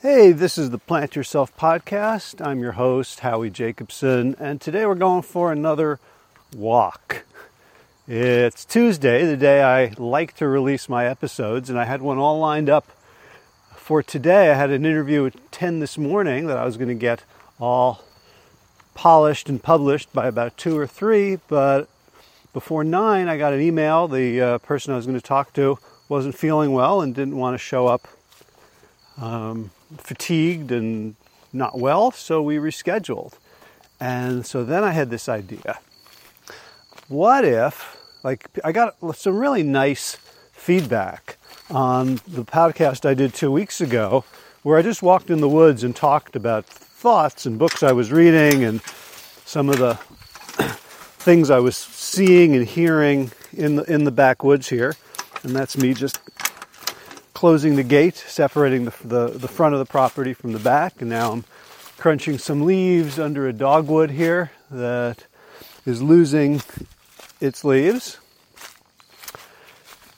Hey, this is the Plant Yourself podcast. I'm your host, Howie Jacobson, and today we're going for another walk. It's Tuesday, the day I like to release my episodes, and I had one all lined up for today. I had an interview at 10 this morning that I was going to get all polished and published by about 2 or 3, but before 9 I got an email. The uh, person I was going to talk to wasn't feeling well and didn't want to show up. Um, fatigued and not well, so we rescheduled. And so then I had this idea. What if, like, I got some really nice feedback on the podcast I did two weeks ago, where I just walked in the woods and talked about thoughts and books I was reading and some of the things I was seeing and hearing in the, in the backwoods here. And that's me just closing the gate, separating the, the, the front of the property from the back, and now I'm crunching some leaves under a dogwood here that is losing its leaves.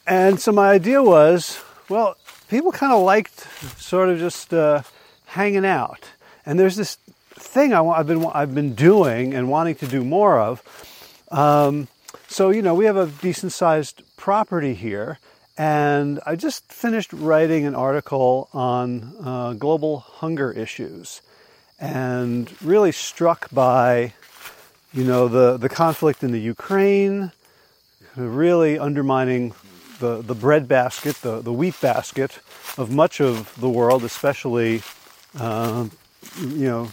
And so my idea was, well, people kind of liked sort of just uh, hanging out, and there's this thing I, have been I've been doing and wanting to do more of. Um, so you know, we have a decent sized property here, and I just finished writing an article on uh, global hunger issues and really struck by, you know, the, the conflict in the Ukraine, really undermining the, the bread basket, the, the wheat basket of much of the world, especially, uh, you know,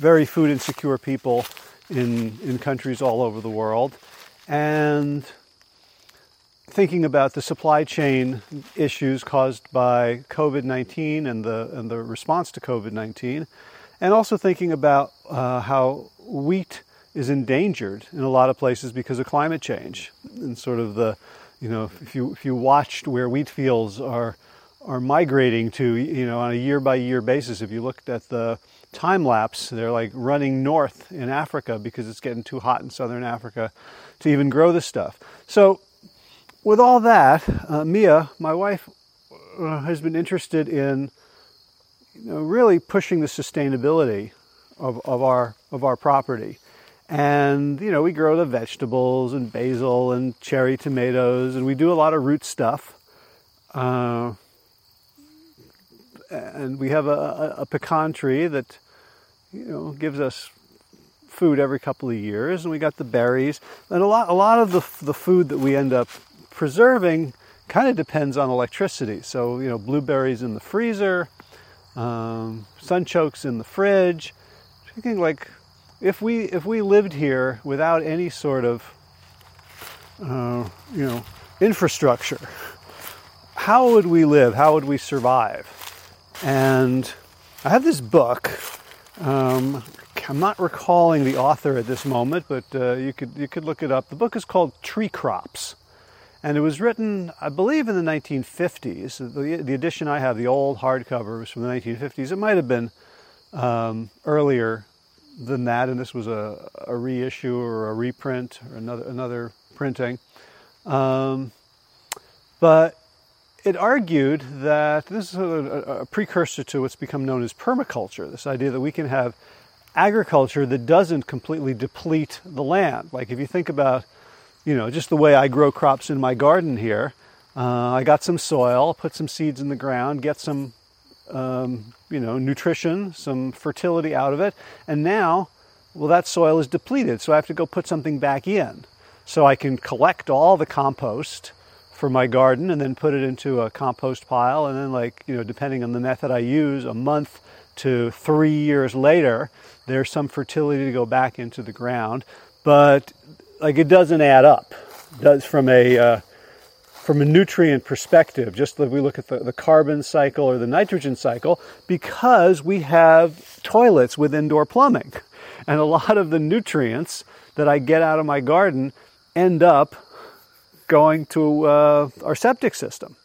very food insecure people in, in countries all over the world. And thinking about the supply chain issues caused by COVID 19 and the, and the response to COVID 19, and also thinking about uh, how wheat is endangered in a lot of places because of climate change and sort of the, you know, if you, if you watched where wheat fields are, are migrating to, you know, on a year by year basis, if you looked at the time lapse, they're like running north in Africa because it's getting too hot in southern Africa to even grow this stuff. So with all that, uh, Mia, my wife, uh, has been interested in you know, really pushing the sustainability of, of our of our property. And you know, we grow the vegetables and basil and cherry tomatoes, and we do a lot of root stuff. Uh, and we have a, a, a pecan tree that you know gives us food every couple of years, and we got the berries, and a lot a lot of the the food that we end up preserving kind of depends on electricity. So, you know, blueberries in the freezer, um, sunchokes in the fridge. Thinking like, if we if we lived here without any sort of, uh, you know, infrastructure, how would we live? How would we survive? And I have this book. Um, I'm not recalling the author at this moment, but uh, you could you could look it up. The book is called Tree Crops and it was written, I believe, in the 1950s. The, the edition I have, the old hardcover, was from the 1950s. It might have been um, earlier than that, and this was a, a, reissue or a reprint or another, another printing. Um, but it argued that this is a, a, precursor to what's become known as permaculture this idea that we can have agriculture that doesn't completely deplete the land. Like if you think about you know, just the way I grow crops in my garden here. Uh, I got some soil, put some seeds in the ground, get some, um, you know, nutrition, some fertility out of it, and now, well, that soil is depleted, so I have to go put something back in. So I can collect all the compost for my garden and then put it into a compost pile, and then, like, you know, depending on the method I use, a month to three years later, there's some fertility to go back into the ground. But like it doesn't add up. Does from a uh, from a nutrient perspective, just like we look at the, the carbon cycle or the nitrogen cycle, because we have toilets with indoor plumbing. And a lot of the nutrients that I get out of my garden end up going to uh, our septic system.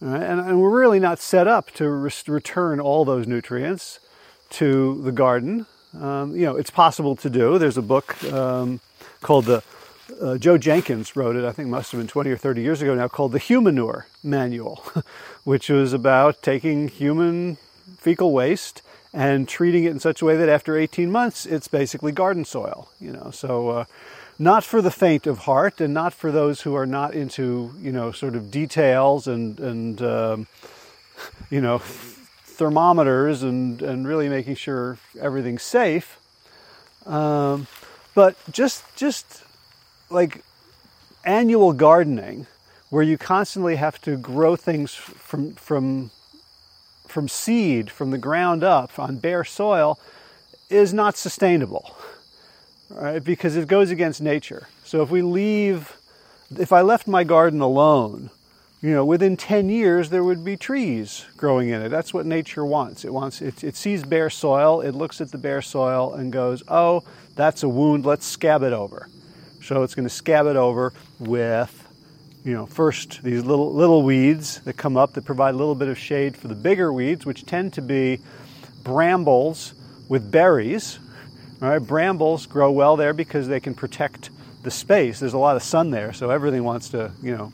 And, and, we're really not set up to return all those nutrients to the garden. Um, you know, it's possible to do. There's a book um, called the uh, Joe Jenkins wrote it, I think must have been 20 or 30 years ago now, called the Humanure Manual, which was about taking human fecal waste and treating it in such a way that after 18 months it's basically garden soil. You know, so uh, not for the faint of heart, and not for those who are not into you know sort of details and and um, you know thermometers and and really making sure everything's safe. Um, but just just like annual gardening, where you constantly have to grow things from from from seed from the ground up on bare soil, is not sustainable, right? Because it goes against nature. So if we leave, if I left my garden alone, you know, within 10 years there would be trees growing in it. That's what nature wants. It wants it, it sees bare soil, it looks at the bare soil and goes, "Oh, that's a wound, let's scab it over." So it's going to scab it over with you know, first these little little weeds that come up that provide a little bit of shade for the bigger weeds, which tend to be brambles with berries. Right? Brambles grow well there because they can protect the space. There's a lot of sun there, so everything wants to, you know,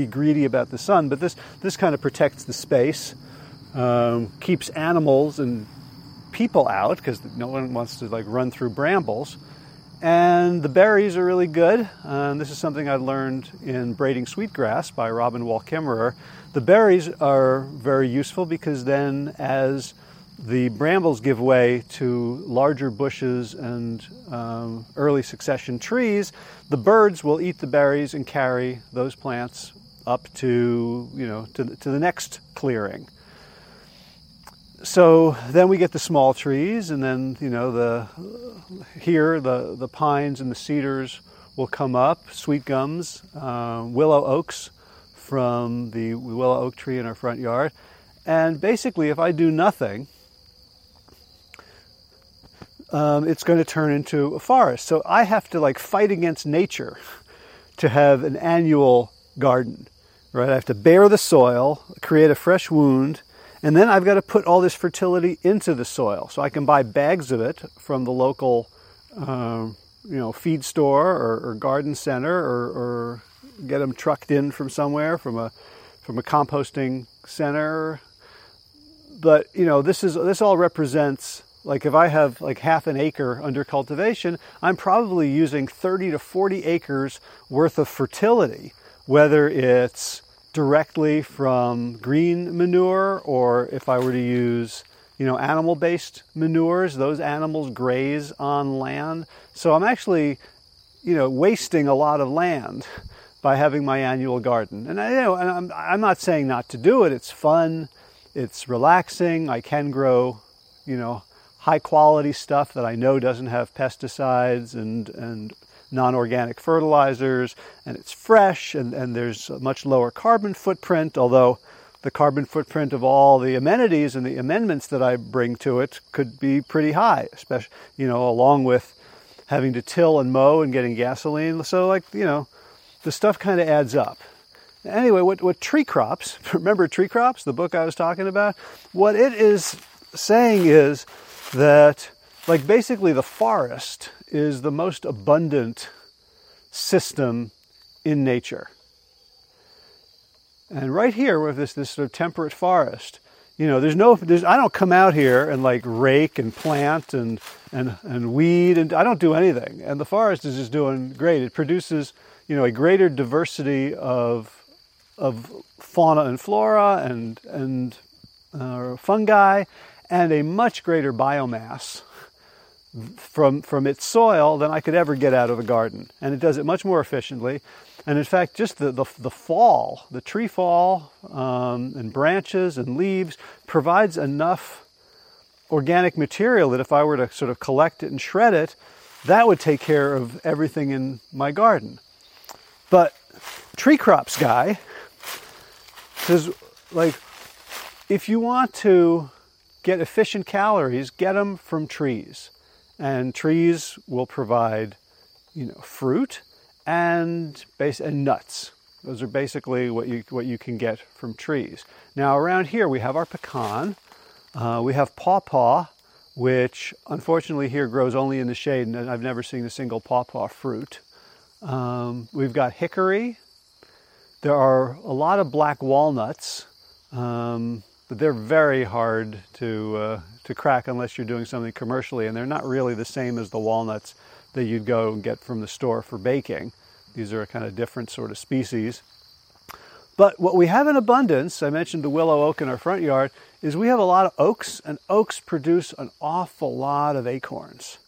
be greedy about the sun. But this this kind of protects the space, um, keeps animals and people out because no one wants to like run through brambles. And the berries are really good. Uh, this is something I learned in Braiding Sweetgrass by Robin Wall Kimmerer. The berries are very useful because then, as the brambles give way to larger bushes and um, early succession trees, the birds will eat the berries and carry those plants up to, you know, to, to the next clearing. So then we get the small trees, and then you know the here the the pines and the cedars will come up, sweet gums, uh, willow oaks from the willow oak tree in our front yard, and basically, if I do nothing, um, it's going to turn into a forest. So I have to like fight against nature to have an annual garden, right? I have to bare the soil, create a fresh wound and then I've got to put all this fertility into the soil. So I can buy bags of it from the local, uh, you know, feed store or, or garden center, or, or, get them trucked in from somewhere, from a from a composting center. But you know, this is this all represents like if I have like half an acre under cultivation, I'm probably using 30 to 40 acres worth of fertility, whether it's directly from green manure or if I were to use you know animal based manures those animals graze on land. So I'm actually you know wasting a lot of land by having my annual garden. And I you know and I'm, I'm not saying not to do it. It's fun. It's relaxing. I can grow you know high quality stuff that I know doesn't have pesticides and and non-organic fertilizers and it's fresh and, and there's a much lower carbon footprint, although the carbon footprint of all the amenities and the amendments that I bring to it could be pretty high, especially, you know, along with having to till and mow and getting gasoline. So like, you know, the stuff kind of adds up. Anyway, what, what tree crops, remember tree crops, the book I was talking about? What it is saying is that like basically the forest is the most abundant system in nature. And right here with this, this sort of temperate forest, you know, there's no, there's, I don't come out here and like rake and plant and, and, and weed and I don't do anything. And the forest is just doing great. It produces, you know, a greater diversity of, of fauna and flora and, and uh, fungi and a much greater biomass from, from its soil than I could ever get out of a garden. And it does it much more efficiently. And in fact, just the, the, the fall, the tree fall um, and branches and leaves provides enough organic material that if I were to sort of collect it and shred it, that would take care of everything in my garden. But tree crops guy says, like, if you want to get efficient calories, get them from trees. And trees will provide, you know, fruit and base and nuts. Those are basically what you what you can get from trees. Now around here we have our pecan, uh, we have pawpaw, which unfortunately here grows only in the shade, and I've never seen a single pawpaw fruit. Um, we've got hickory. There are a lot of black walnuts, um, but they're very hard to uh, to crack unless you're doing something commercially, and they're not really the same as the walnuts that you'd go and get from the store for baking. These are a kind of different sort of species. But what we have in abundance, I mentioned the willow oak in our front yard, is we have a lot of oaks, and oaks produce an awful lot of acorns.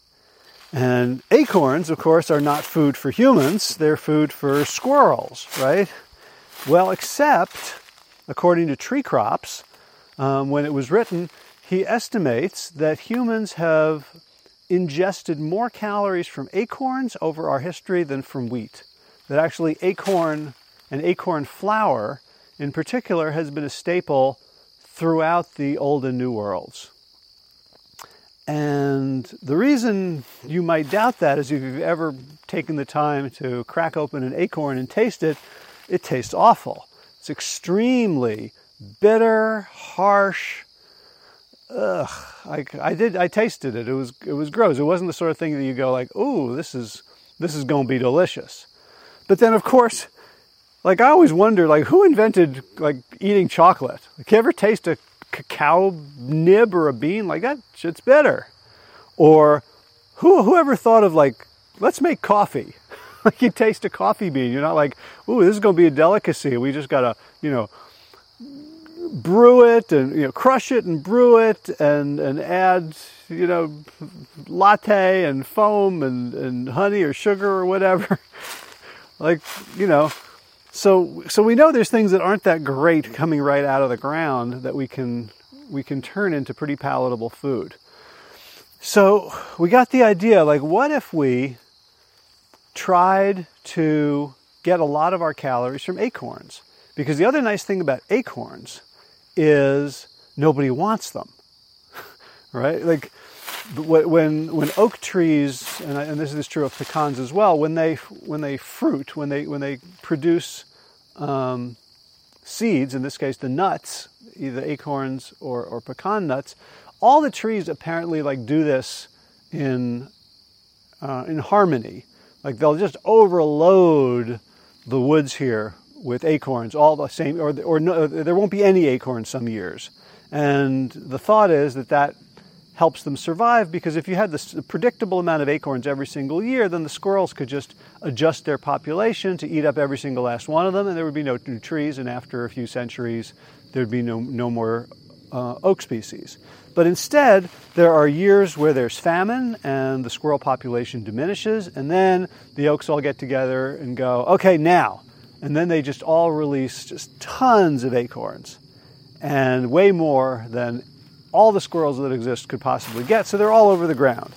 And acorns, of course, are not food for humans, they're food for squirrels, right? Well, except, according to Tree Crops, um, when it was written, he estimates that humans have ingested more calories from acorns over our history than from wheat. That actually, acorn and acorn flour in particular has been a staple throughout the Old and New Worlds. And the reason you might doubt that is if you've ever taken the time to crack open an acorn and taste it, it tastes awful. It's extremely bitter, harsh. Ugh, I, I did. I tasted it. It was it was gross. It wasn't the sort of thing that you go like, "Ooh, this is this is going to be delicious." But then, of course, like I always wonder, like who invented like eating chocolate? Like, you ever taste a cacao nib or a bean? Like that shit's bitter. Or who whoever thought of like let's make coffee? like you taste a coffee bean, you're not like, ooh, this is going to be a delicacy. We just gotta, you know, brew it and you know crush it and brew it and and add you know latte and foam and and honey or sugar or whatever like you know so, so we know there's things that aren't that great coming right out of the ground that we can we can turn into pretty palatable food. So we got the idea like, what if we tried to get a lot of our calories from acorns? Because the other nice thing about acorns is nobody wants them, right? Like when when oak trees and, and this is true of pecans as well when they when they fruit when they when they produce um, seeds in this case the nuts either acorns or, or pecan nuts all the trees apparently like do this in uh, in harmony like they'll just overload the woods here with acorns all the same or or no, there won't be any acorns some years and the thought is that that helps them survive because if you had this predictable amount of acorns every single year, then the squirrels could just adjust their population to eat up every single last one of them, and there would be no new trees, and after a few centuries, there'd be no, no more uh, oak species. But instead, there are years where there's famine and the squirrel population diminishes, and then the oaks all get together and go, okay, now. And then they just all release just tons of acorns and way more than all the squirrels that exist could possibly get. So they're all over the ground.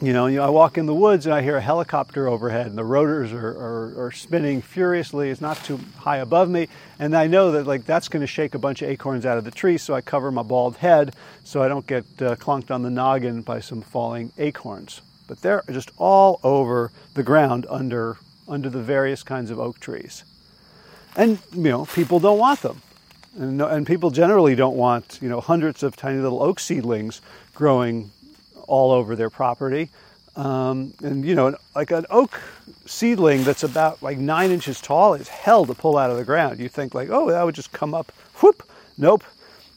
You know, you know, I walk in the woods and I hear a helicopter overhead, and the rotors are, are, are spinning furiously. It's not too high above me, and I know that like that's going to shake a bunch of acorns out of the tree. So I cover my bald head so I don't get uh, clunked on the noggin by some falling acorns. But they're just all over the ground under under the various kinds of oak trees, and you know people don't want them. And, and people generally don't want, you know, hundreds of tiny little oak seedlings growing all over their property. Um, and you know, like an oak seedling that's about like nine inches tall is hell to pull out of the ground. You think like, oh, that would just come up. Whoop! Nope.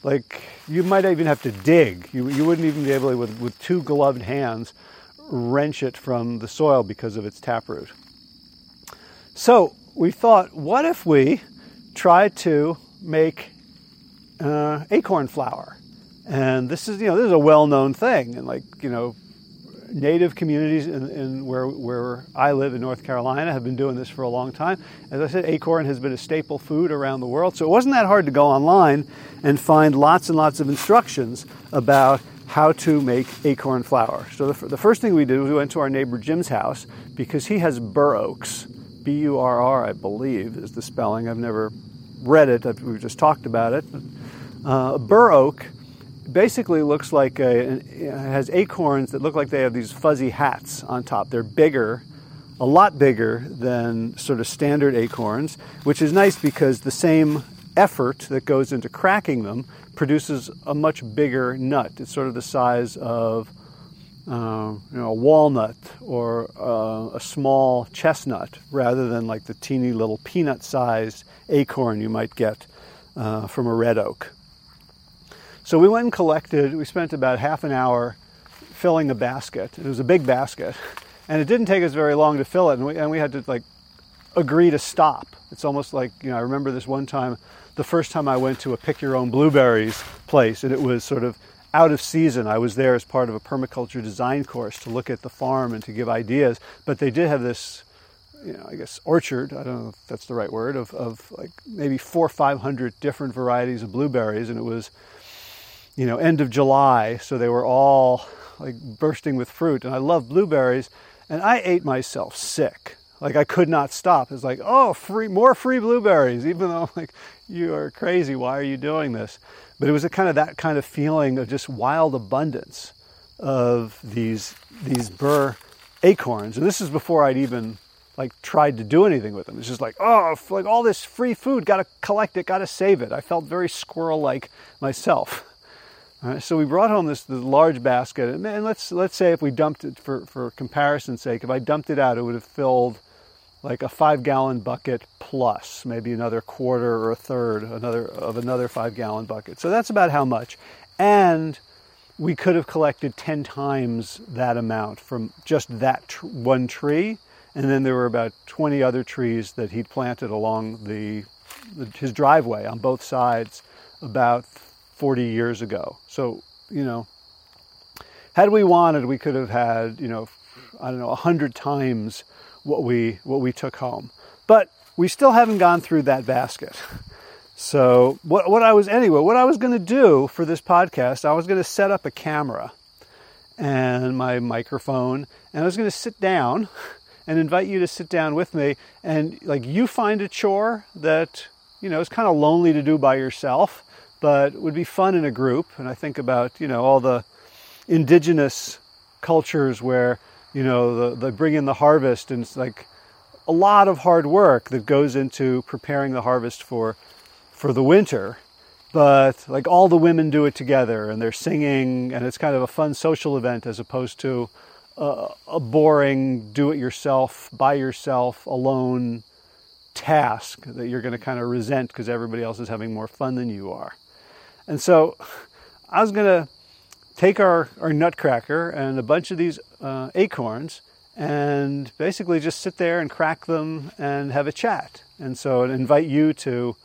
Like you might even have to dig. You, you wouldn't even be able to, with, with two gloved hands, wrench it from the soil because of its taproot. So we thought, what if we tried to make uh, acorn flour. And this is, you know, this is a well-known thing, and like, you know, native communities in, in, where, where I live in North Carolina have been doing this for a long time. As I said, acorn has been a staple food around the world, so it wasn't that hard to go online and find lots and lots of instructions about how to make acorn flour. So the, the first thing we did was we went to our neighbor Jim's house because he has bur oaks. B-U-R-R, I believe, is the spelling. I've never read it. We've just talked about it. Uh, bur oak basically looks like a, has acorns that look like they have these fuzzy hats on top. They're bigger, a lot bigger than sort of standard acorns, which is nice because the same effort that goes into cracking them produces a much bigger nut. It's sort of the size of uh, you know, a walnut or uh, a small chestnut rather than like the teeny little peanut sized acorn you might get uh, from a red oak. So we went and collected, we spent about half an hour filling the basket. It was a big basket, and it didn't take us very long to fill it, and we, and we had to like agree to stop. It's almost like, you know, I remember this one time, the first time I went to a pick your own blueberries place, and it was sort of out of season. I was there as part of a permaculture design course to look at the farm and to give ideas, but they did have this, you know, I guess orchard. I don't know if that's the right word of, of like maybe four or five hundred different varieties of blueberries, and it was, you know, end of July, so they were all like bursting with fruit. And I love blueberries, and I ate myself sick. Like I could not stop. It's like, oh, free, more free blueberries, even though like you are crazy. Why are you doing this? But it was a kind of that kind of feeling of just wild abundance of these these burr acorns. And this is before I'd even like tried to do anything with them. It's just like, oh, like all this free food, got to collect it, got to save it. I felt very squirrel-like myself. So we brought home this, this large basket, and, and let's let's say if we dumped it for for comparison's sake, if I dumped it out, it would have filled like a five gallon bucket plus maybe another quarter or a third another of another five gallon bucket. So that's about how much. And we could have collected 10 times that amount from just that tr- one tree. And then there were about 20 other trees that he'd planted along the, the his driveway on both sides about 40 years ago. So you know had we wanted we could have had you know i don't know a 100 times what we what we took home. But we still haven't gone through that basket. So what what I was anyway, what I was going to do for this podcast, I was going to set up a camera and my microphone and I was going to sit down and invite you to sit down with me and like you find a chore that you know is kind of lonely to do by yourself but would be fun in a group and I think about you know all the indigenous cultures where you know, the, the bring in the harvest, and it's like a lot of hard work that goes into preparing the harvest for for the winter. But like all the women do it together, and they're singing, and it's kind of a fun social event as opposed to a, a boring do-it-yourself, by yourself, alone task that you're going to kind of resent because everybody else is having more fun than you are. And so I was going to take our, our nutcracker and a bunch of these uh, acorns and basically just sit there and crack them and have a chat. And so I'd invite you to,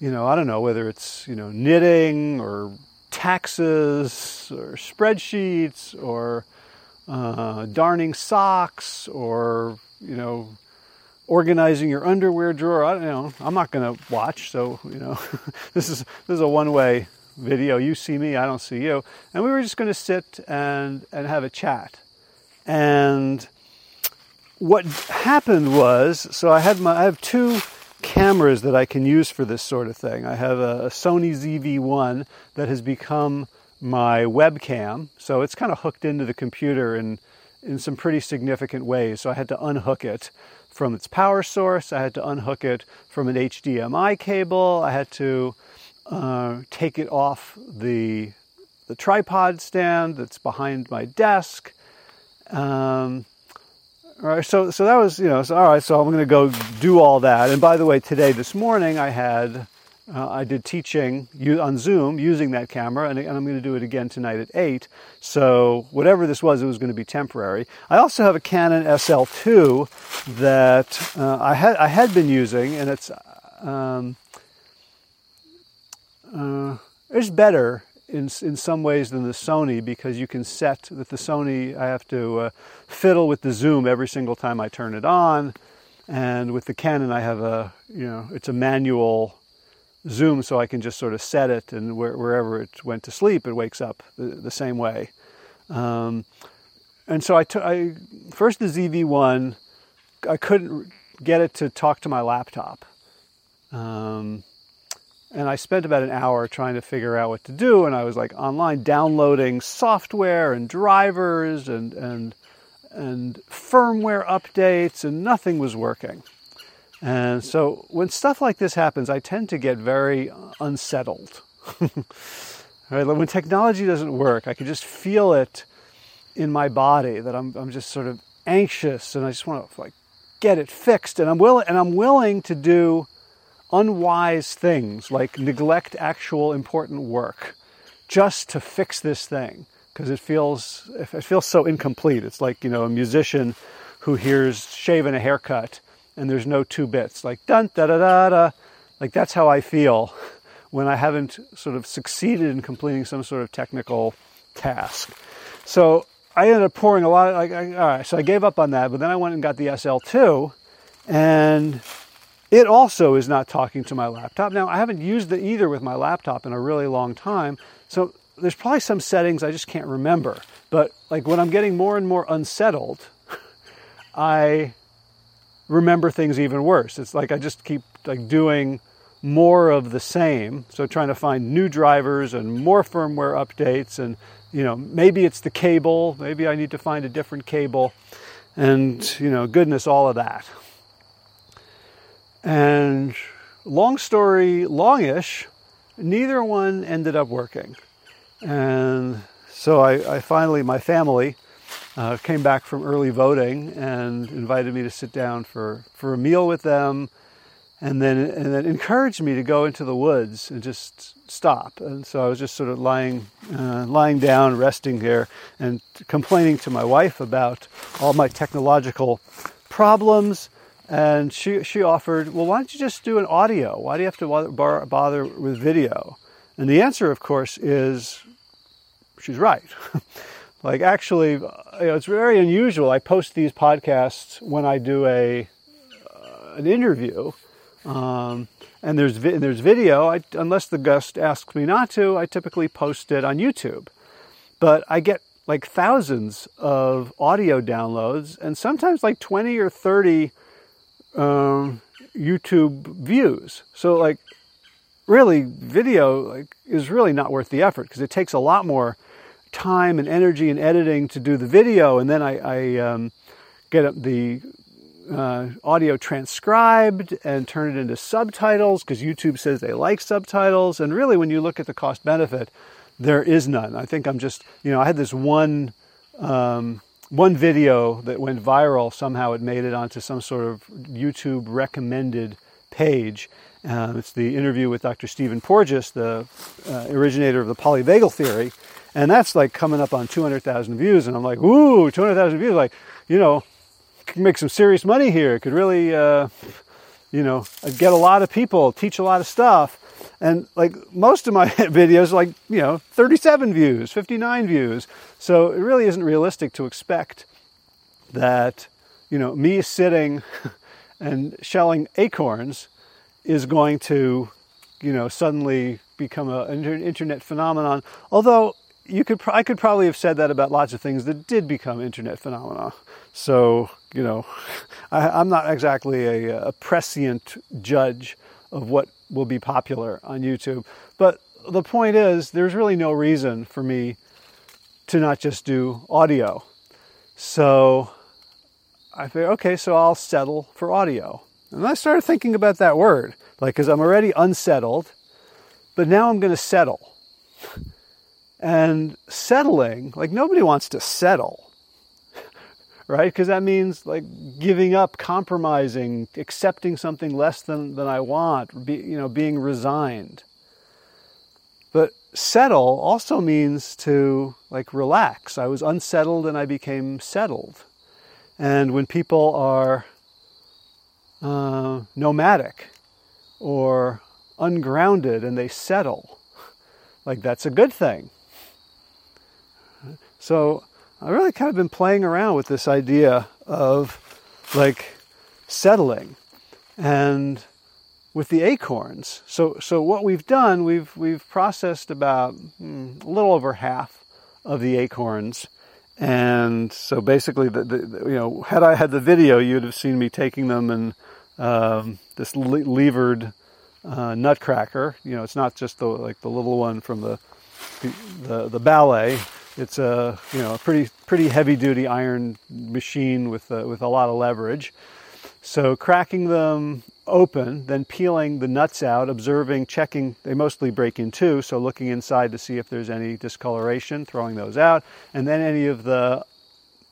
you know, I don't know whether it's, you know, knitting or taxes or spreadsheets or uh, darning socks or, you know, organizing your underwear drawer. I don't know. I'm not going to watch, so you know, this is this is a one-way video. You see me, I don't see you. And we were just going to sit and, and have a chat. And what happened was, so I had my, I have two cameras that I can use for this sort of thing. I have a, a Sony ZV-1 that has become my webcam, so it's kind of hooked into the computer in in some pretty significant ways. So I had to unhook it from its power source. I had to unhook it from an HDMI cable. I had to uh, take it off the the tripod stand that's behind my desk. Um, all right, so so that was you know so, all right. So I'm going to go do all that. And by the way, today this morning I had uh, I did teaching you on Zoom using that camera, and, and I'm going to do it again tonight at eight. So whatever this was, it was going to be temporary. I also have a Canon SL2 that uh, I had I had been using, and it's um, uh, it's better in in some ways than the Sony because you can set that the Sony I have to uh, fiddle with the zoom every single time I turn it on, and with the Canon I have a you know it's a manual zoom so I can just sort of set it and where, wherever it went to sleep it wakes up the, the same way. Um, and so I took I first the ZV1 I couldn't get it to talk to my laptop. Um, and I spent about an hour trying to figure out what to do. And I was like online downloading software and drivers and, and, and firmware updates, and nothing was working. And so when stuff like this happens, I tend to get very unsettled. right? When technology doesn't work, I can just feel it in my body that I'm, I'm just sort of anxious and I just want to like get it fixed and I'm willing and I'm willing to do unwise things like neglect actual important work just to fix this thing because it feels it feels so incomplete. It's like you know a musician who hears shaving a haircut and there's no two bits like dun da da da da. Like that's how I feel when I haven't sort of succeeded in completing some sort of technical task. So I ended up pouring a lot. Of, like, I, all right, so I gave up on that, but then I went and got the SL2, and it also is not talking to my laptop. Now, I haven't used it either with my laptop in a really long time, so there's probably some settings I just can't remember. But like when I'm getting more and more unsettled, I remember things even worse. It's like I just keep like doing more of the same. So trying to find new drivers and more firmware updates and you know, maybe it's the cable, maybe I need to find a different cable and you know, goodness all of that. And long story longish, neither one ended up working. And so I, I finally, my family uh, came back from early voting and invited me to sit down for, for a meal with them and then, and then encouraged me to go into the woods and just stop. And so I was just sort of lying, uh, lying down, resting here, and complaining to my wife about all my technological problems and she, she offered, well, why don't you just do an audio? Why do you have to bother, with video? And the answer, of course, is she's right. like, actually, you know, it's very unusual. I post these podcasts when I do a uh, an interview, um, and there's vi- there's video. I, unless the guest asks me not to, I typically post it on YouTube. But I get like thousands of audio downloads, and sometimes like twenty or thirty um, YouTube views. So like really video like is really not worth the effort because it takes a lot more time and energy and editing to do the video and then I, I um, get the uh, audio transcribed and turn it into subtitles because YouTube says they like subtitles and really when you look at the cost benefit there is none. I think I'm just you know I had this one um, one video that went viral, somehow it made it onto some sort of YouTube recommended page. Uh, it's the interview with Dr. Stephen Porges, the uh, originator of the polyvagal theory. And that's like coming up on 200,000 views. And I'm like, ooh, 200,000 views. Like, you know, can make some serious money here. It could really, uh, you know, get a lot of people, teach a lot of stuff. And like most of my videos, like, you know, 37 views, 59 views. So it really isn't realistic to expect that, you know, me sitting and shelling acorns is going to, you know, suddenly become an internet phenomenon. Although you could, I could probably have said that about lots of things that did become internet phenomena. So, you know, I, am not exactly a, a prescient judge of what will be popular on YouTube. But the point is, there's really no reason for me to not just do audio. So I figured, okay, so I'll settle for audio. And I started thinking about that word, like, because I'm already unsettled, but now I'm going to settle. And settling, like, nobody wants to settle right? Because that means like giving up, compromising, accepting something less than, than I want, be, you know, being resigned. But settle also means to like relax. I was unsettled and I became settled. And when people are uh, nomadic or ungrounded and they settle, like that's a good thing. So I've really kind of been playing around with this idea of like settling and with the acorns. So, so what we've done, we've, we've processed about hmm, a little over half of the acorns. And so basically, the, the, you know, had I had the video, you'd have seen me taking them and um, this le- levered uh, nutcracker. You know, it's not just the like the little one from the the, the ballet. It's a you know a pretty pretty heavy duty iron machine with uh, with a lot of leverage. So cracking them open, then peeling the nuts out, observing, checking. They mostly break in two, so looking inside to see if there's any discoloration, throwing those out, and then any of the,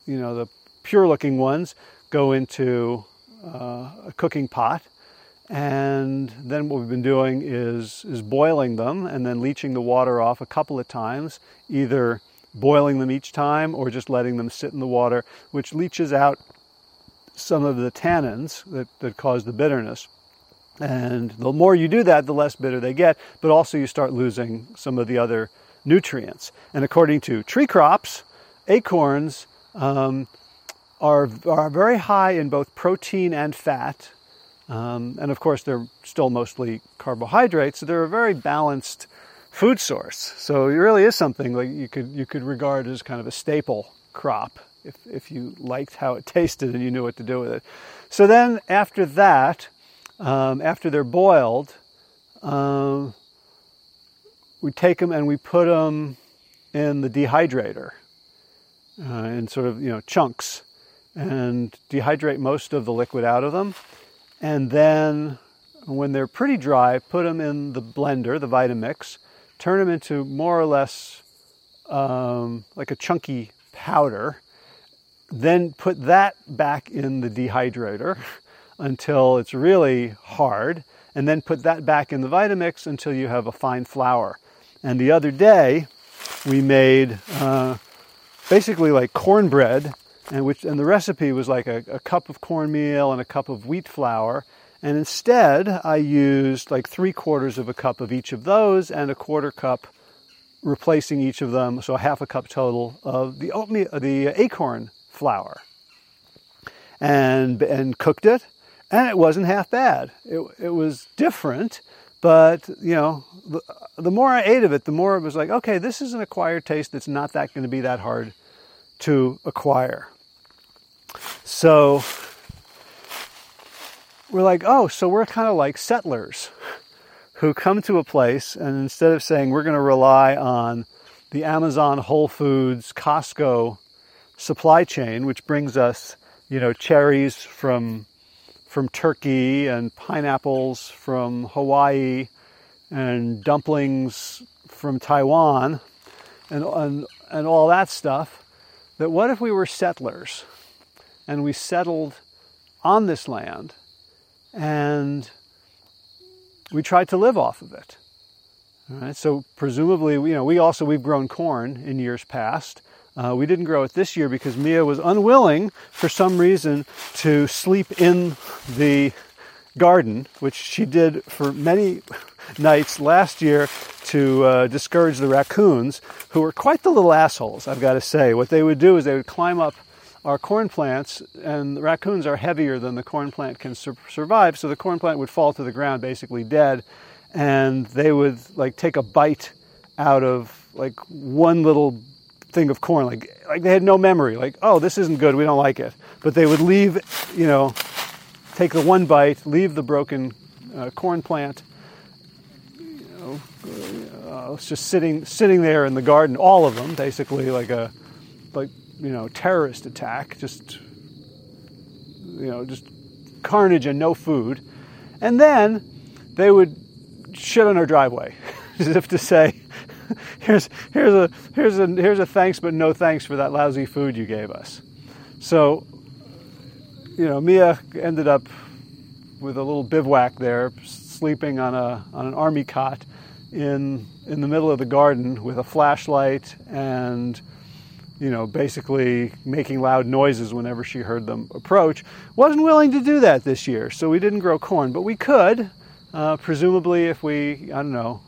you know, the pure-looking ones go into uh, a cooking pot. And then what we've been doing is is boiling them and then leaching the water off a couple of times, either boiling them each time or just letting them sit in the water, which leaches out some of the tannins that, that cause the bitterness. And the more you do that, the less bitter they get, but also you start losing some of the other nutrients. And according to tree crops, acorns um, are, are very high in both protein and fat. Um, and of course, they're still mostly carbohydrates, so they're a very balanced food source. So it really is something like you could, you could regard as kind of a staple crop if, if you liked how it tasted and you knew what to do with it. So then after that, um, after they're boiled, um, we take them and we put them in the dehydrator uh, in sort of you know chunks and dehydrate most of the liquid out of them and then when they're pretty dry put them in the blender the vitamix turn them into more or less um, like a chunky powder then put that back in the dehydrator until it's really hard, and then put that back in the Vitamix until you have a fine flour. And the other day, we made uh, basically like cornbread, and which and the recipe was like a, a cup of cornmeal and a cup of wheat flour. And instead, I used like three quarters of a cup of each of those and a quarter cup replacing each of them, so a half a cup total of the oatmeal, uh, the acorn flour and, and cooked it, and it wasn't half bad. It, it was different, but you know, the, the more I ate of it, the more it was like, okay, this is an acquired taste that's not that going to be that hard to acquire. So we're like, oh, so we're kind of like settlers who come to a place and instead of saying we're going to rely on the Amazon, Whole Foods, Costco supply chain, which brings us, you know, cherries from from Turkey and pineapples from Hawaii and dumplings from Taiwan and, and, and all that stuff. That what if we were settlers and we settled on this land and we tried to live off of it? All right, so presumably, you know, we also we've grown corn in years past, uh, we didn't grow it this year because Mia was unwilling, for some reason, to sleep in the garden, which she did for many nights last year to uh, discourage the raccoons, who were quite the little assholes, I've got to say. What they would do is they would climb up our corn plants, and raccoons are heavier than the corn plant can sur- survive, so the corn plant would fall to the ground basically dead, and they would like take a bite out of like one little thing of corn. Like, like they had no memory. Like, oh, this isn't good. We don't like it. But they would leave, you know, take the one bite, leave the broken uh, corn plant. You know, uh, it's just sitting sitting there in the garden. All of them, basically, like a like you know terrorist attack. Just you know, just carnage and no food. And then they would shit on our driveway, as if to say, here's here's a here's a here's a thanks but no thanks for that lousy food you gave us. So, you know, Mia ended up with a little bivouac there, sleeping on a on an army cot in in the middle of the garden with a flashlight and you know, basically making loud noises whenever she heard them approach. Wasn't willing to do that this year, so we didn't grow corn, but we could. Uh, presumably, if we, I don't know,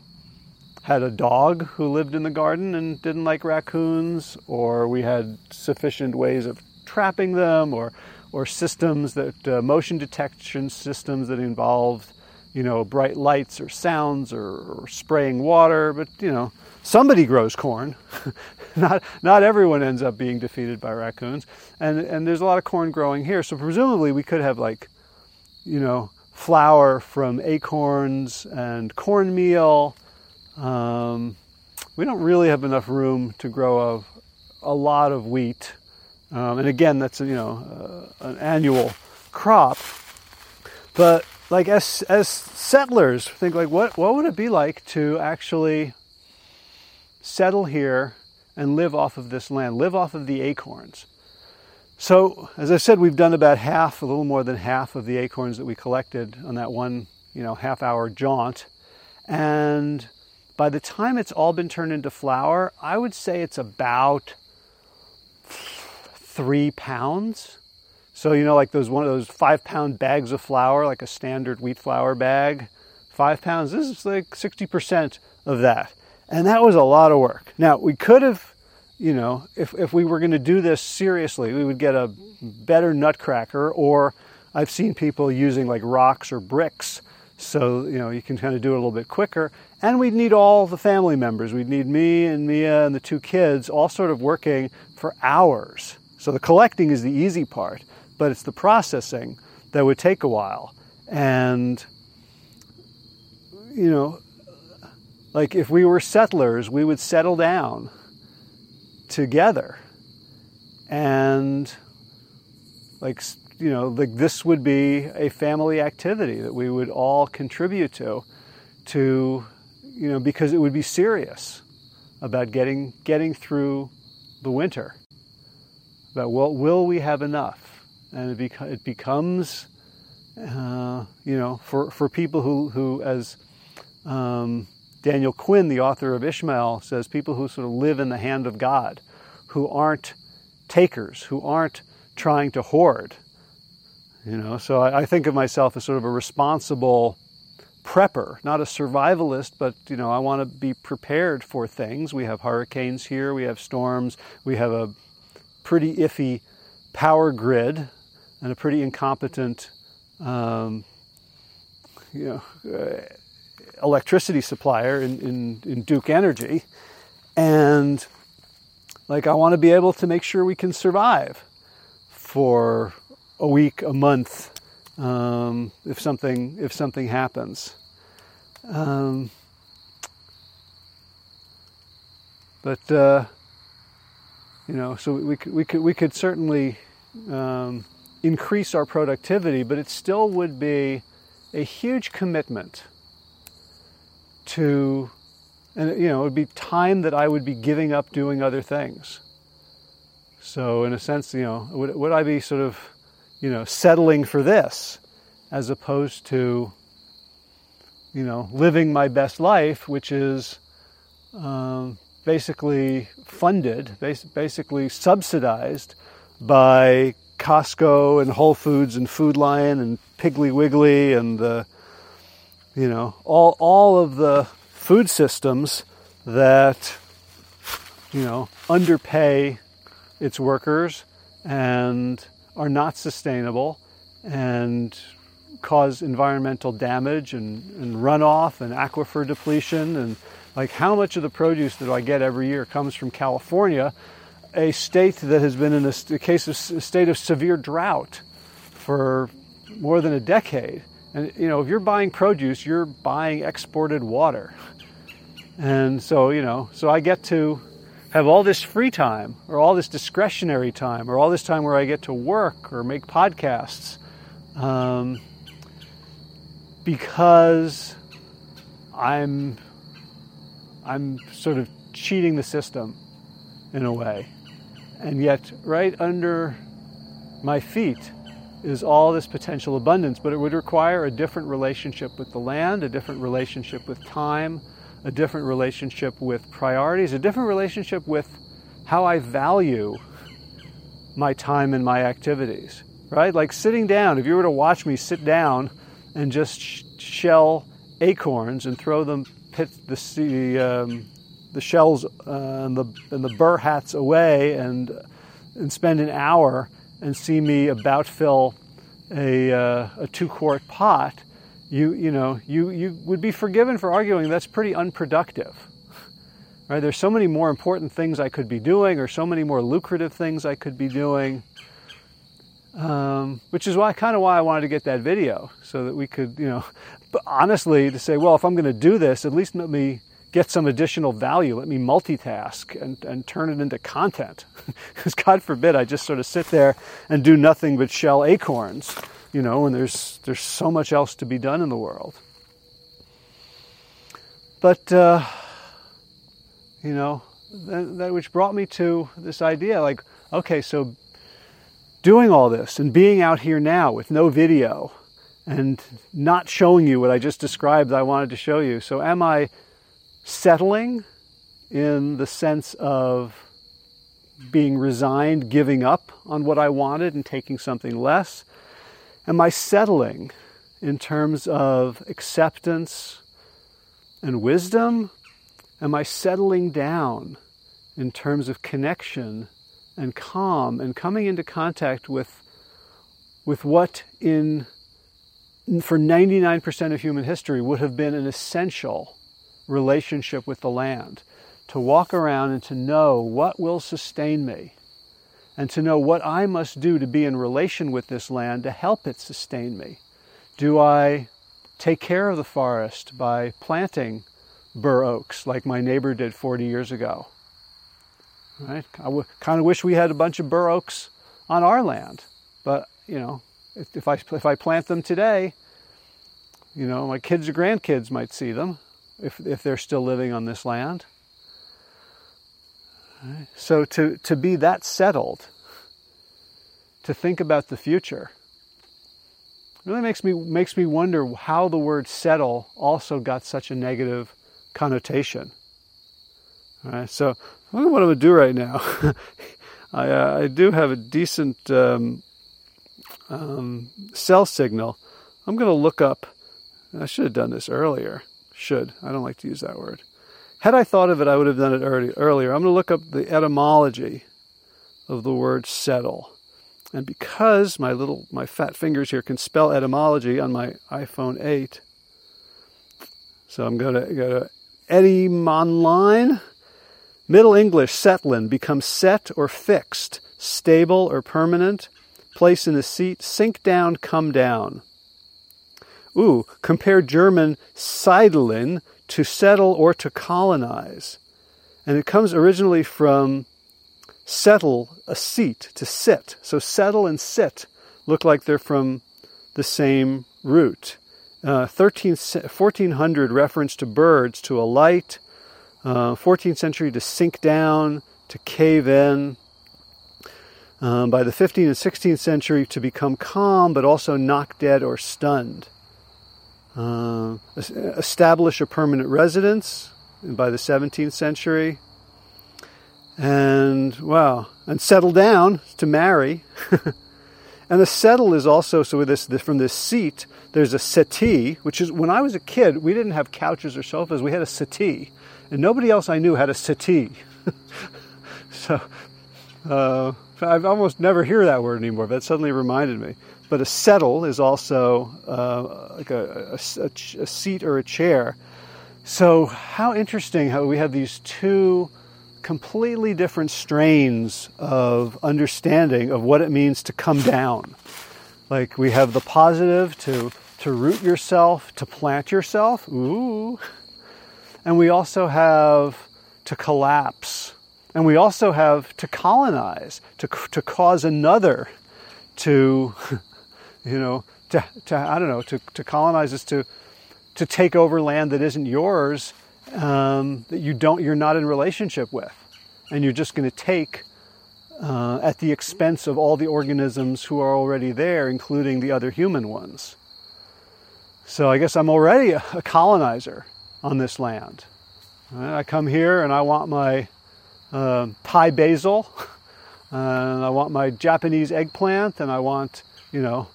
had a dog who lived in the garden and didn't like raccoons, or we had sufficient ways of trapping them, or or systems that uh, motion detection systems that involved, you know, bright lights or sounds or, or spraying water. But you know, somebody grows corn. not not everyone ends up being defeated by raccoons, and and there's a lot of corn growing here. So presumably we could have like, you know, flour from acorns and cornmeal um, we don't really have enough room to grow a, a lot of wheat. Um, and again, that's you know uh, an annual crop. But like as as settlers, think like what what would it be like to actually settle here and live off of this land, live off of the acorns. So, as I said, we've done about half, a little more than half of the acorns that we collected on that one, you know, half hour jaunt. And by the time it's all been turned into flour, I would say it's about three pounds. So, you know, like those one of those five pound bags of flour, like a standard wheat flour bag, five pounds, this is like 60% of that. And that was a lot of work. Now, we could have, you know, if, if we were going to do this seriously, we would get a better nutcracker, or I've seen people using like rocks or bricks. So, you know, you can kind of do it a little bit quicker. And we'd need all the family members. We'd need me and Mia and the two kids all sort of working for hours. So the collecting is the easy part, but it's the processing that would take a while. And, you know, like if we were settlers, we would settle down together. And like you know, like this would be a family activity that we would all contribute to to you know, because it would be serious about getting getting through the winter. About well, will we have enough? And it, it becomes, uh, you know, for, for people who, who as um, Daniel Quinn, the author of Ishmael, says people who sort of live in the hand of God, who aren't takers, who aren't trying to hoard. You know, so I, I think of myself as sort of a responsible prepper, not a survivalist, but you know, I want to be prepared for things. We have hurricanes here, we have storms, we have a pretty iffy power grid and a pretty incompetent, um, you know, uh, electricity supplier in, in, in Duke Energy. And like, I want to be able to make sure we can survive for a week, a month, um, if something if something happens. Um, but uh, you know, so we could we could we could certainly um, increase our productivity, but it still would be a huge commitment to, and you know, it would be time that I would be giving up doing other things. So, in a sense, you know, would, would I be sort of, you know, settling for this as opposed to, you know, living my best life, which is um, basically funded, basically subsidized by Costco and Whole Foods and Food Lion and Piggly Wiggly and the you know, all, all of the food systems that, you know, underpay its workers and are not sustainable and cause environmental damage and, and runoff and aquifer depletion and like how much of the produce that I get every year comes from California, a state that has been in a, a case of a state of severe drought for more than a decade. And you know, if you're buying produce, you're buying exported water. And so, you know, so I get to have all this free time or all this discretionary time or all this time where I get to work or make podcasts um, because I'm I'm sort of cheating the system in a way. And yet right under my feet is all this potential abundance, but it would require a different relationship with the land, a different relationship with time, a different relationship with priorities, a different relationship with how I value my time and my activities, right? Like sitting down, if you were to watch me sit down and just sh- shell acorns and throw them, pit the, um, the shells uh, and, the, and the burr hats away and, and spend an hour and see me about fill a, uh, a two quart pot, you, you know, you, you would be forgiven for arguing that's pretty unproductive. Right? There's so many more important things I could be doing, or so many more lucrative things I could be doing. Um, which is why kind of why I wanted to get that video so that we could, you know, honestly to say, well, if I'm going to do this, at least let me get some additional value. Let me multitask and, and turn it into content. Because God forbid I just sort of sit there and do nothing but shell acorns. you know, and there's there's so much else to be done in the world. But uh, you know, that, that which brought me to this idea, like, okay, so doing all this and being out here now with no video and not showing you what I just described I wanted to show you. So am I settling in the sense of being resigned, giving up on what I wanted and taking something less? Am I settling in terms of acceptance and wisdom? Am I settling down in terms of connection and calm and coming into contact with, with what in for 99% of human history would have been an essential relationship with the land to walk around and to know what will sustain me and to know what I must do to be in relation with this land to help it sustain me. Do I take care of the forest by planting bur oaks like my neighbor did 40 years ago? Right? I w- kind of wish we had a bunch of bur oaks on our land, but you know, if, if I if I plant them today, you know, my kids or grandkids might see them if if they're still living on this land. So to, to be that settled, to think about the future, really makes me makes me wonder how the word settle also got such a negative connotation. All right, so I wonder what I'm going to do right now. I, uh, I do have a decent um, um, cell signal. I'm going to look up. I should have done this earlier. Should I don't like to use that word. Had I thought of it, I would have done it earlier. I'm going to look up the etymology of the word settle. And because my little my fat fingers here can spell etymology on my iPhone 8, so I'm going to go to Etymonline. Middle English settlin becomes set or fixed, stable or permanent, place in a seat, sink down, come down. Ooh, compare German siedeln to settle or to colonize. And it comes originally from settle, a seat, to sit. So settle and sit look like they're from the same root. Uh, 13, 1400 reference to birds to alight, uh, 14th century to sink down, to cave in. Um, by the 15th and 16th century, to become calm but also knock dead or stunned uh, establish a permanent residence by the 17th century, and wow, and settle down to marry. and the settle is also so this, this from this seat. There's a settee, which is when I was a kid, we didn't have couches or sofas. We had a settee, and nobody else I knew had a settee. so uh, I've almost never hear that word anymore. But that suddenly reminded me. But a settle is also uh, like a, a, a, seat or a chair. So, how interesting how we have these two completely different strains of understanding of what it means to come down. Like we have the positive to, to root yourself, to plant yourself, ooh. And we also have to collapse. And we also have to colonize, to, to cause another to you know, to, to I don't know, to, to colonize is to, to take over land that isn't yours, um, that you don't, you're not in relationship with, and you're just going to take uh, at the expense of all the organisms who are already there, including the other human ones. So I guess I'm already a, colonizer on this land. I come here and I want my uh, Thai basil, and I want my Japanese eggplant, and I want, you know,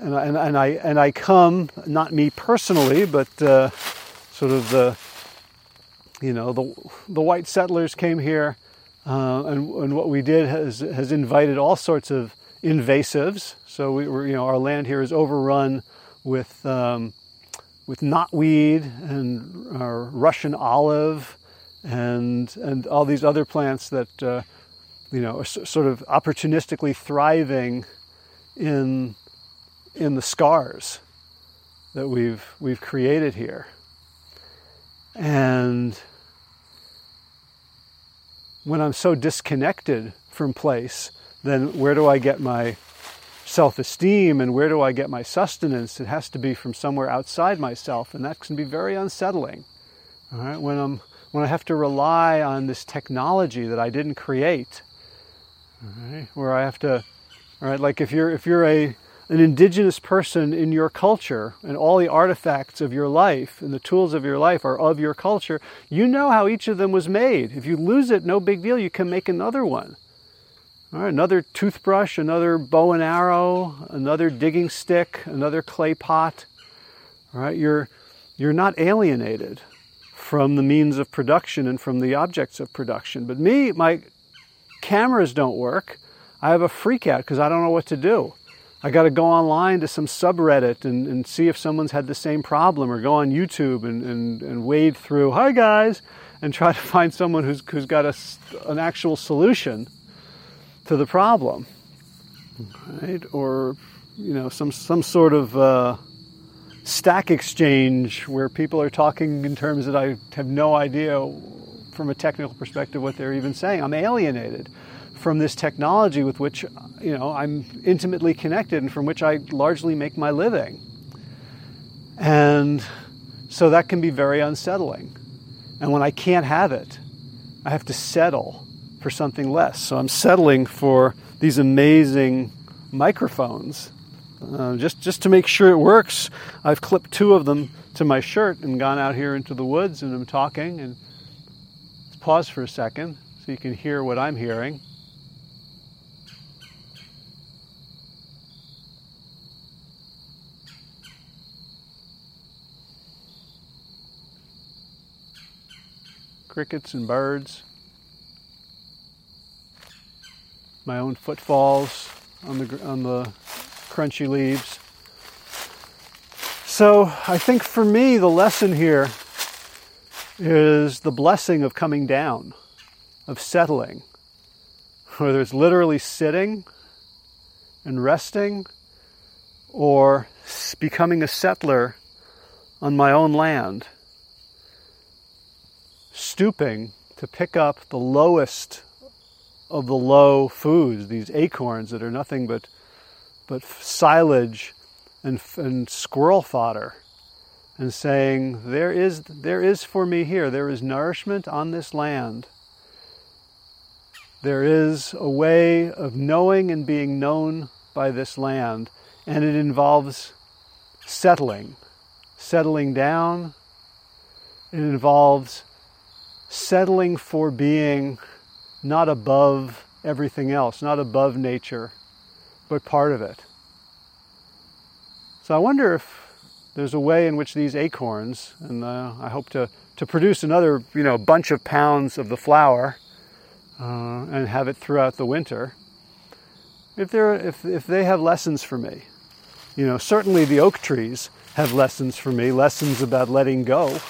and, and, and, I and I come not me personally, but uh, sort of the you know the the white settlers came here, uh, and, and what we did has has invited all sorts of invasives. So we were you know our land here is overrun with um, with knotweed and uh, Russian olive and and all these other plants that uh, you know are sort of opportunistically thriving in in the scars that we've we've created here. And when I'm so disconnected from place, then where do I get my self esteem and where do I get my sustenance, it has to be from somewhere outside myself, and that can be very unsettling. All right? When, I'm, when I have to rely on this technology that I didn't create, all right? where I have to, all right, like if you're, if you're a, an indigenous person in your culture and all the artifacts of your life and the tools of your life are of your culture, you know how each of them was made. If you lose it, no big deal, you can make another one. All right, another toothbrush, another bow and arrow, another digging stick, another clay pot. All right, you're, you're not alienated from the means of production and from the objects of production. But me, my cameras don't work. I have a freak out because I don't know what to do. I got to go online to some subreddit and, and see if someone's had the same problem or go on YouTube and, and, and wade through, hi guys, and try to find someone who's, who's got a, an actual solution to the problem, right? Or you know, some some sort of uh, stack exchange where people are talking in terms that I have no idea from a technical perspective what they're even saying. I'm alienated from this technology with which you know I'm intimately connected and from which I largely make my living. And so that can be very unsettling. And when I can't have it, I have to settle for something less. So I'm settling for these amazing microphones. Uh, just, just to make sure it works, I've clipped two of them to my shirt and gone out here into the woods and I'm talking. And let's pause for a second so you can hear what I'm hearing. Crickets and birds. my own footfalls on the, on the crunchy leaves. So I think for me, the lesson here is the blessing of coming down, of settling, whether it's literally sitting and resting or becoming a settler on my own land, stooping to pick up the lowest of the low foods, these acorns that are nothing but, but silage and, and squirrel fodder, and saying, there is, there is for me here, there is nourishment on this land. There is a way of knowing and being known by this land, and it involves settling, settling down. It involves settling for being not above everything else, not above nature, but part of it. So I wonder if there's a way in which these acorns, and uh, I hope to, to produce another you know bunch of pounds of the flour uh, and have it throughout the winter. If, they're, if, if they have lessons for me, you know, certainly the oak trees have lessons for me, lessons about letting go,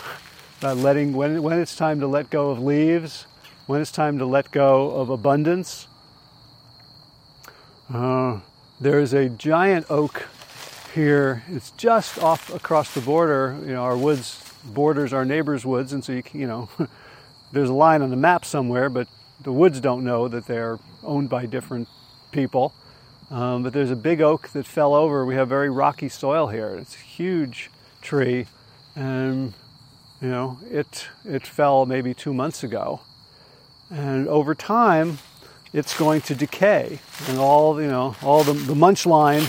about letting, when, when it's time to let go of leaves, when it's time to let go of abundance. Uh, there is a giant oak here. It's just off across the border. You know, our woods borders our neighbor's woods, and so you you know, there's a line on the map somewhere, but the woods don't know that they're owned by different people. Um, but there's a big oak that fell over. We have very rocky soil here. It's a huge tree, and you know, it it fell maybe two months ago, and over time it's going to decay. And all you know all the, the munch line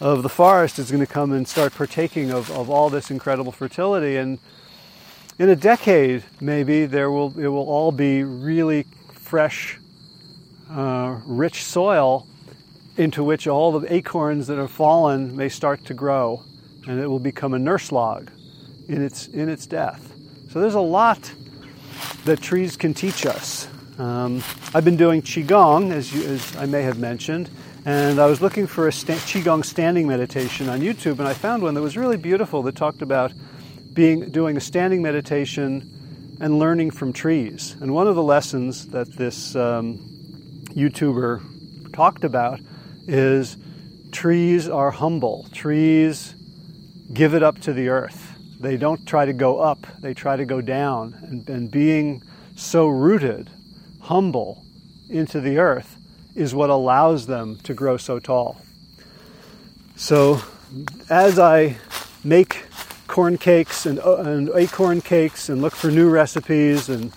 of the forest is going to come and start partaking of, of all this incredible fertility. And in a decade maybe there will it will all be really fresh uh, rich soil into which all the acorns that have fallen may start to grow. And it will become a nurse log in its in its death so there's a lot that trees can teach us um, I've been doing Qigong, as, you, as, I may have mentioned, and I was looking for a sta- Qigong standing meditation on YouTube, and I found one that was really beautiful that talked about being, doing a standing meditation and learning from trees. And one of the lessons that this um, YouTuber talked about is trees are humble. Trees give it up to the earth. They don't try to go up, they try to go down. And, and being so rooted humble into the earth is what allows them to grow so tall. So as I make corn cakes and, uh, and acorn cakes and look for new recipes and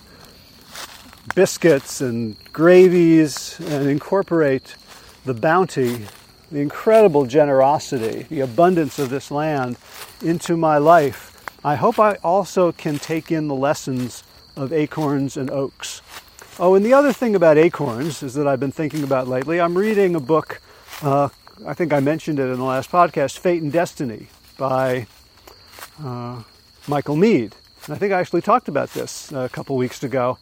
biscuits and gravies and incorporate the bounty, the incredible generosity, the abundance of this land into my life, I hope I also can take in the lessons of acorns and oaks. Oh, and the other thing about acorns is that I've been thinking about lately. I'm reading a book, uh, I think I mentioned it in the last podcast, Fate and Destiny by uh, Michael Meade. And I think I actually talked about this a couple weeks ago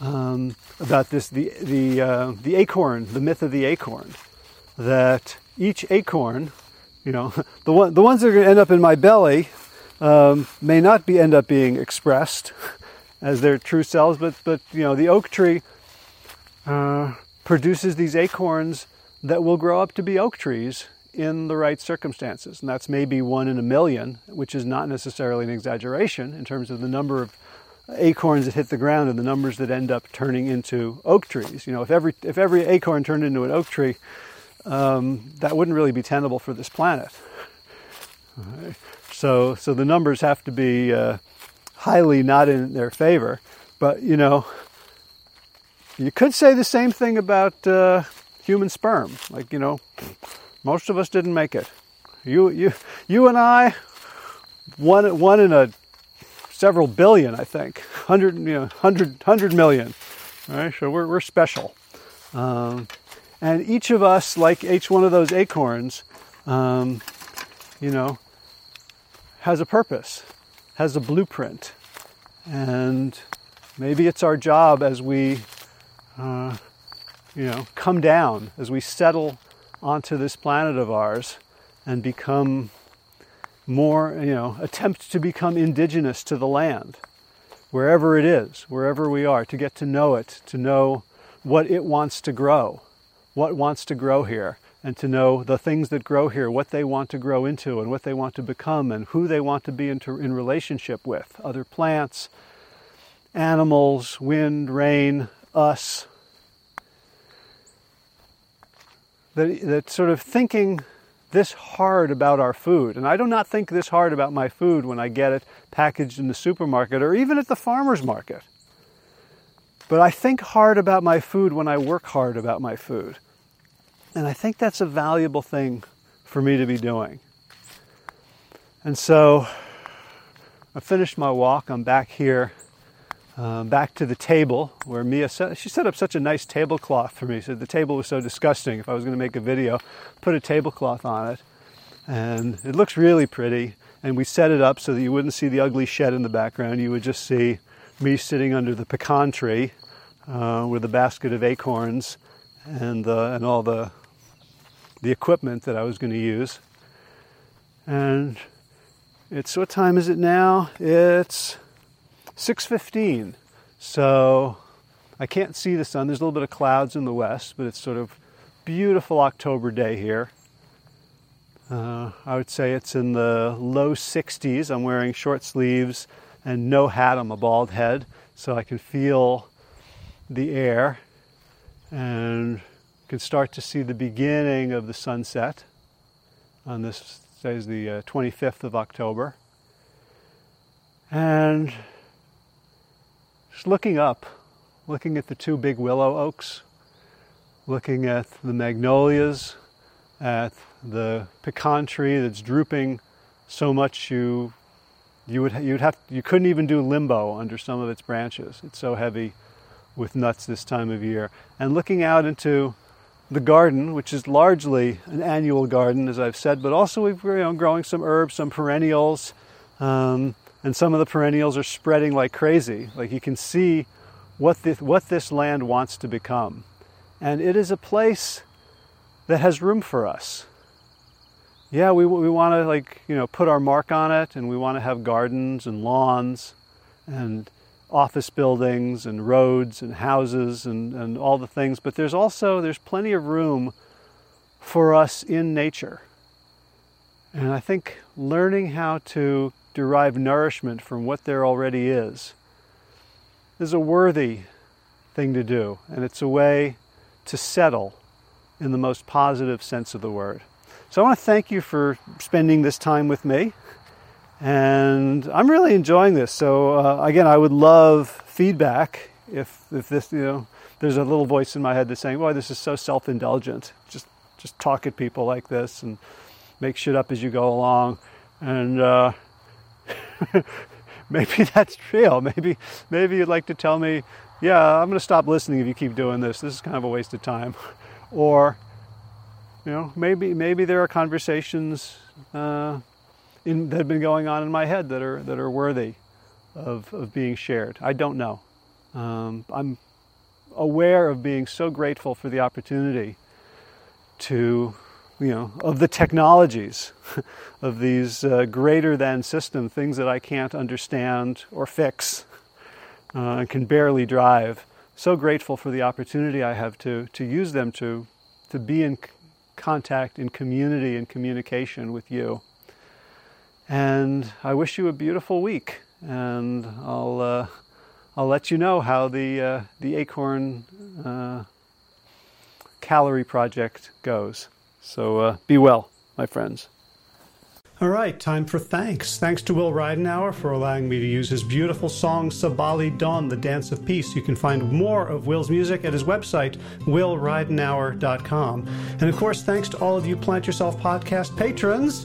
um, about this the the uh, the acorn, the myth of the acorn, that each acorn, you know, the one the ones that are going to end up in my belly um, may not be end up being expressed as their true selves, but but you know the oak tree uh, produces these acorns that will grow up to be oak trees in the right circumstances. And that's maybe one in a million, which is not necessarily an exaggeration in terms of the number of acorns that hit the ground and the numbers that end up turning into oak trees. You know, if every if every acorn turned into an oak tree, um, that wouldn't really be tenable for this planet. So so the numbers have to be uh, highly not in their favor. But you know, you could say the same thing about uh, human sperm. Like you know, most of us didn't make it. You, you, you and I, one, one in a several billion, I think, hundred, you know, hundred, hundred million. Right, so we're we're special, um, and each of us, like each one of those acorns, um, you know, has a purpose, has a blueprint, and maybe it's our job as we, uh, you know, come down as we settle onto this planet of ours and become more, you know, attempt to become indigenous to the land, wherever it is, wherever we are, to get to know it, to know what it wants to grow, what wants to grow here, and to know the things that grow here, what they want to grow into, and what they want to become, and who they want to be into, in relationship with other plants, animals, wind, rain, us, that, that sort of thinking this hard about our food, and I do not think this hard about my food when I get it packaged in the supermarket or even at the farmer's market. But I think hard about my food when I work hard about my food. And I think that's a valuable thing for me to be doing. And so I finished my walk. I'm back here um, back to the table where Mia set, she set up such a nice tablecloth for me. So the table was so disgusting. If I was going to make a video, put a tablecloth on it, and it looks really pretty. And we set it up so that you wouldn't see the ugly shed in the background. You would just see me sitting under the pecan tree uh, with a basket of acorns and uh, and all the the equipment that I was going to use. And it's what time is it now? It's 6:15. So I can't see the sun. There's a little bit of clouds in the west, but it's sort of beautiful October day here. Uh, I would say it's in the low 60s. I'm wearing short sleeves and no hat. I'm a bald head, so I can feel the air and can start to see the beginning of the sunset on this, says the uh, 25th of October. And just looking up, looking at the two big willow oaks, looking at the magnolias, at the pecan tree that's drooping so much you you would you'd have you couldn't even do limbo under some of its branches. It's so heavy with nuts this time of year. And looking out into the garden, which is largely an annual garden, as I've said, but also we've you know, growing some herbs, some perennials, um, and some of the perennials are spreading like crazy. Like you can see what this, what this land wants to become. And it is a place that has room for us. Yeah, we, we want to like, you know, put our mark on it and we want to have gardens and lawns and office buildings and roads and houses and, and all the things. But there's also, there's plenty of room for us in nature. And I think learning how to derive nourishment from what there already is is a worthy thing to do, and it's a way to settle in the most positive sense of the word. So I want to thank you for spending this time with me. And I'm really enjoying this. So uh, again, I would love feedback if, if this, you know, there's a little voice in my head that's saying, "Boy, this is so self-indulgent. Just just talk at people like this and make shit up as you go along." And uh, maybe that's real. Maybe maybe you'd like to tell me, "Yeah, I'm going to stop listening if you keep doing this. This is kind of a waste of time," or you know, maybe maybe there are conversations uh, in, that have been going on in my head that are that are worthy of of being shared. I don't know. Um, I'm aware of being so grateful for the opportunity to, you know, of the technologies, of these uh, greater than system things that I can't understand or fix uh, and can barely drive. So grateful for the opportunity I have to, to use them to, to be in contact, in community, in communication with you. And I wish you a beautiful week. And I'll. Uh, I'll let you know how the uh, the Acorn uh, Calorie Project goes. So uh, be well, my friends. All right, time for thanks. Thanks to Will Ridenhour for allowing me to use his beautiful song Sabali Dawn, The Dance of Peace. You can find more of Will's music at his website, willridenhour.com. And of course, thanks to all of you Plant Yourself podcast patrons.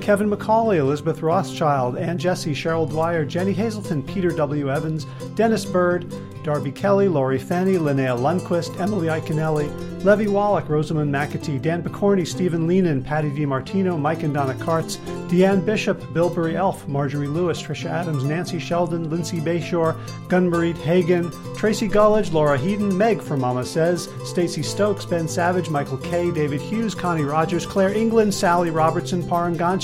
Kevin McCauley, Elizabeth Rothschild, Ann Jesse, Cheryl Dwyer, Jenny Hazelton, Peter W. Evans, Dennis Bird, Darby Kelly, Laurie Fanny, Linnea Lundquist, Emily Iconelli, Levy Wallach, Rosamund McAtee, Dan Picorni, Stephen Leenan, Patty DiMartino, Mike and Donna Kartz, Deanne Bishop, Bilberry Elf, Marjorie Lewis, Trisha Adams, Nancy Sheldon, Lindsay Bayshore, Gunmarie Hagen, Tracy Gullidge, Laura Heaton, Meg from Mama Says, Stacy Stokes, Ben Savage, Michael K, David Hughes, Connie Rogers, Claire England, Sally Robertson, Paranganchi.